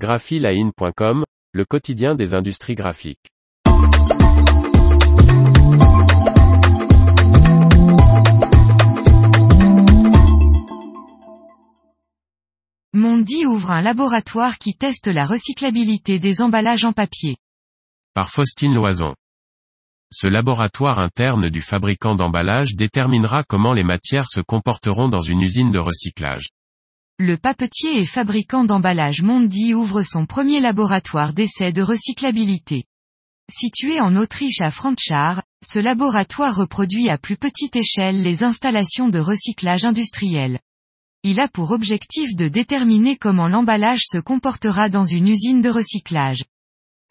graphiline.com, le quotidien des industries graphiques. Mondi ouvre un laboratoire qui teste la recyclabilité des emballages en papier. Par Faustine Loison. Ce laboratoire interne du fabricant d'emballage déterminera comment les matières se comporteront dans une usine de recyclage. Le papetier et fabricant d'emballage Mondi ouvre son premier laboratoire d'essai de recyclabilité. Situé en Autriche à Franchard, ce laboratoire reproduit à plus petite échelle les installations de recyclage industriel. Il a pour objectif de déterminer comment l'emballage se comportera dans une usine de recyclage.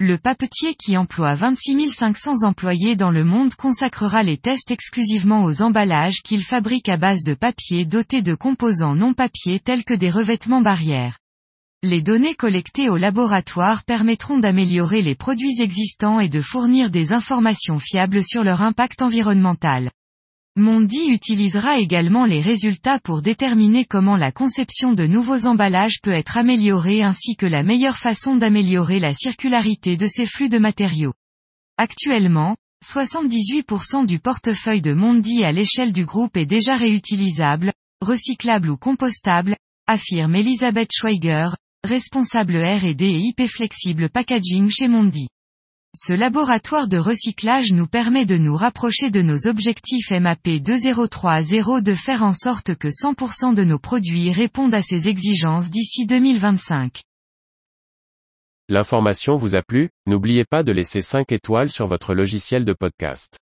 Le papetier qui emploie 26 500 employés dans le monde consacrera les tests exclusivement aux emballages qu'il fabrique à base de papier doté de composants non papier tels que des revêtements barrières. Les données collectées au laboratoire permettront d'améliorer les produits existants et de fournir des informations fiables sur leur impact environnemental. Mondi utilisera également les résultats pour déterminer comment la conception de nouveaux emballages peut être améliorée ainsi que la meilleure façon d'améliorer la circularité de ces flux de matériaux. Actuellement, 78% du portefeuille de Mondi à l'échelle du groupe est déjà réutilisable, recyclable ou compostable, affirme Elisabeth Schweiger, responsable R&D et IP Flexible Packaging chez Mondi. Ce laboratoire de recyclage nous permet de nous rapprocher de nos objectifs MAP 2030 de faire en sorte que 100% de nos produits répondent à ces exigences d'ici 2025. L'information vous a plu, n'oubliez pas de laisser 5 étoiles sur votre logiciel de podcast.